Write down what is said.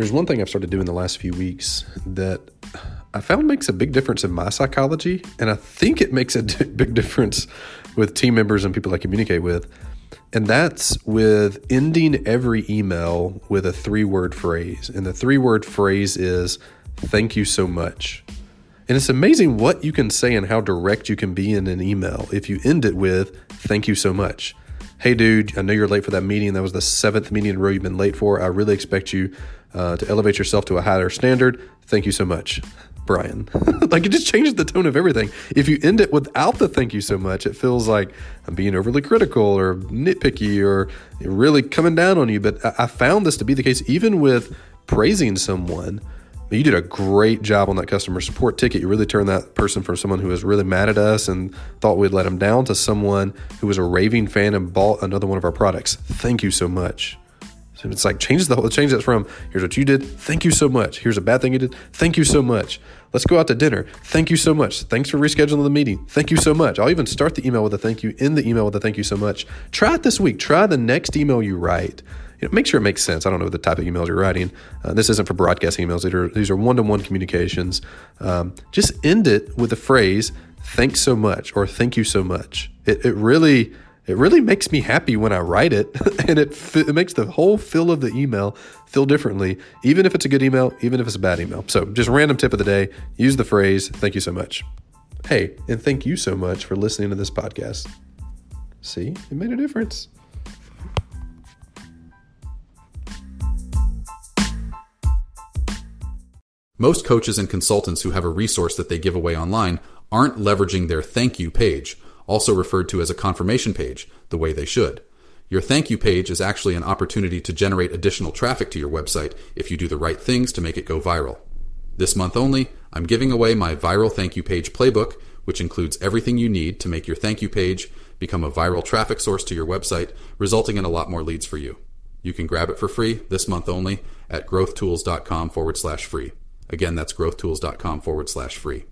There's one thing I've started doing the last few weeks that I found makes a big difference in my psychology, and I think it makes a big difference with team members and people I communicate with. And that's with ending every email with a three word phrase. And the three word phrase is, Thank you so much. And it's amazing what you can say and how direct you can be in an email if you end it with, Thank you so much. Hey, dude, I know you're late for that meeting. That was the seventh meeting in a row you've been late for. I really expect you uh, to elevate yourself to a higher standard. Thank you so much. Brian. like it just changes the tone of everything. If you end it without the thank you so much, it feels like I'm being overly critical or nitpicky or really coming down on you. But I found this to be the case even with praising someone. You did a great job on that customer support ticket. You really turned that person from someone who was really mad at us and thought we'd let him down to someone who was a raving fan and bought another one of our products. Thank you so much. So it's like changes the whole change that from here's what you did, thank you so much. Here's a bad thing you did, thank you so much. Let's go out to dinner. Thank you so much. Thanks for rescheduling the meeting. Thank you so much. I'll even start the email with a thank you in the email with a thank you so much. Try it this week. Try the next email you write. You know, make sure it makes sense. I don't know the type of emails you're writing. Uh, this isn't for broadcast emails. These are these are one-to-one communications. Um, just end it with the phrase "Thanks so much" or "Thank you so much." It, it really it really makes me happy when I write it, and it, it makes the whole feel of the email feel differently, even if it's a good email, even if it's a bad email. So, just random tip of the day use the phrase, thank you so much. Hey, and thank you so much for listening to this podcast. See, it made a difference. Most coaches and consultants who have a resource that they give away online aren't leveraging their thank you page also referred to as a confirmation page, the way they should. Your thank you page is actually an opportunity to generate additional traffic to your website if you do the right things to make it go viral. This month only, I'm giving away my viral thank you page playbook, which includes everything you need to make your thank you page become a viral traffic source to your website, resulting in a lot more leads for you. You can grab it for free this month only at growthtools.com forward slash free. Again, that's growthtools.com forward slash free.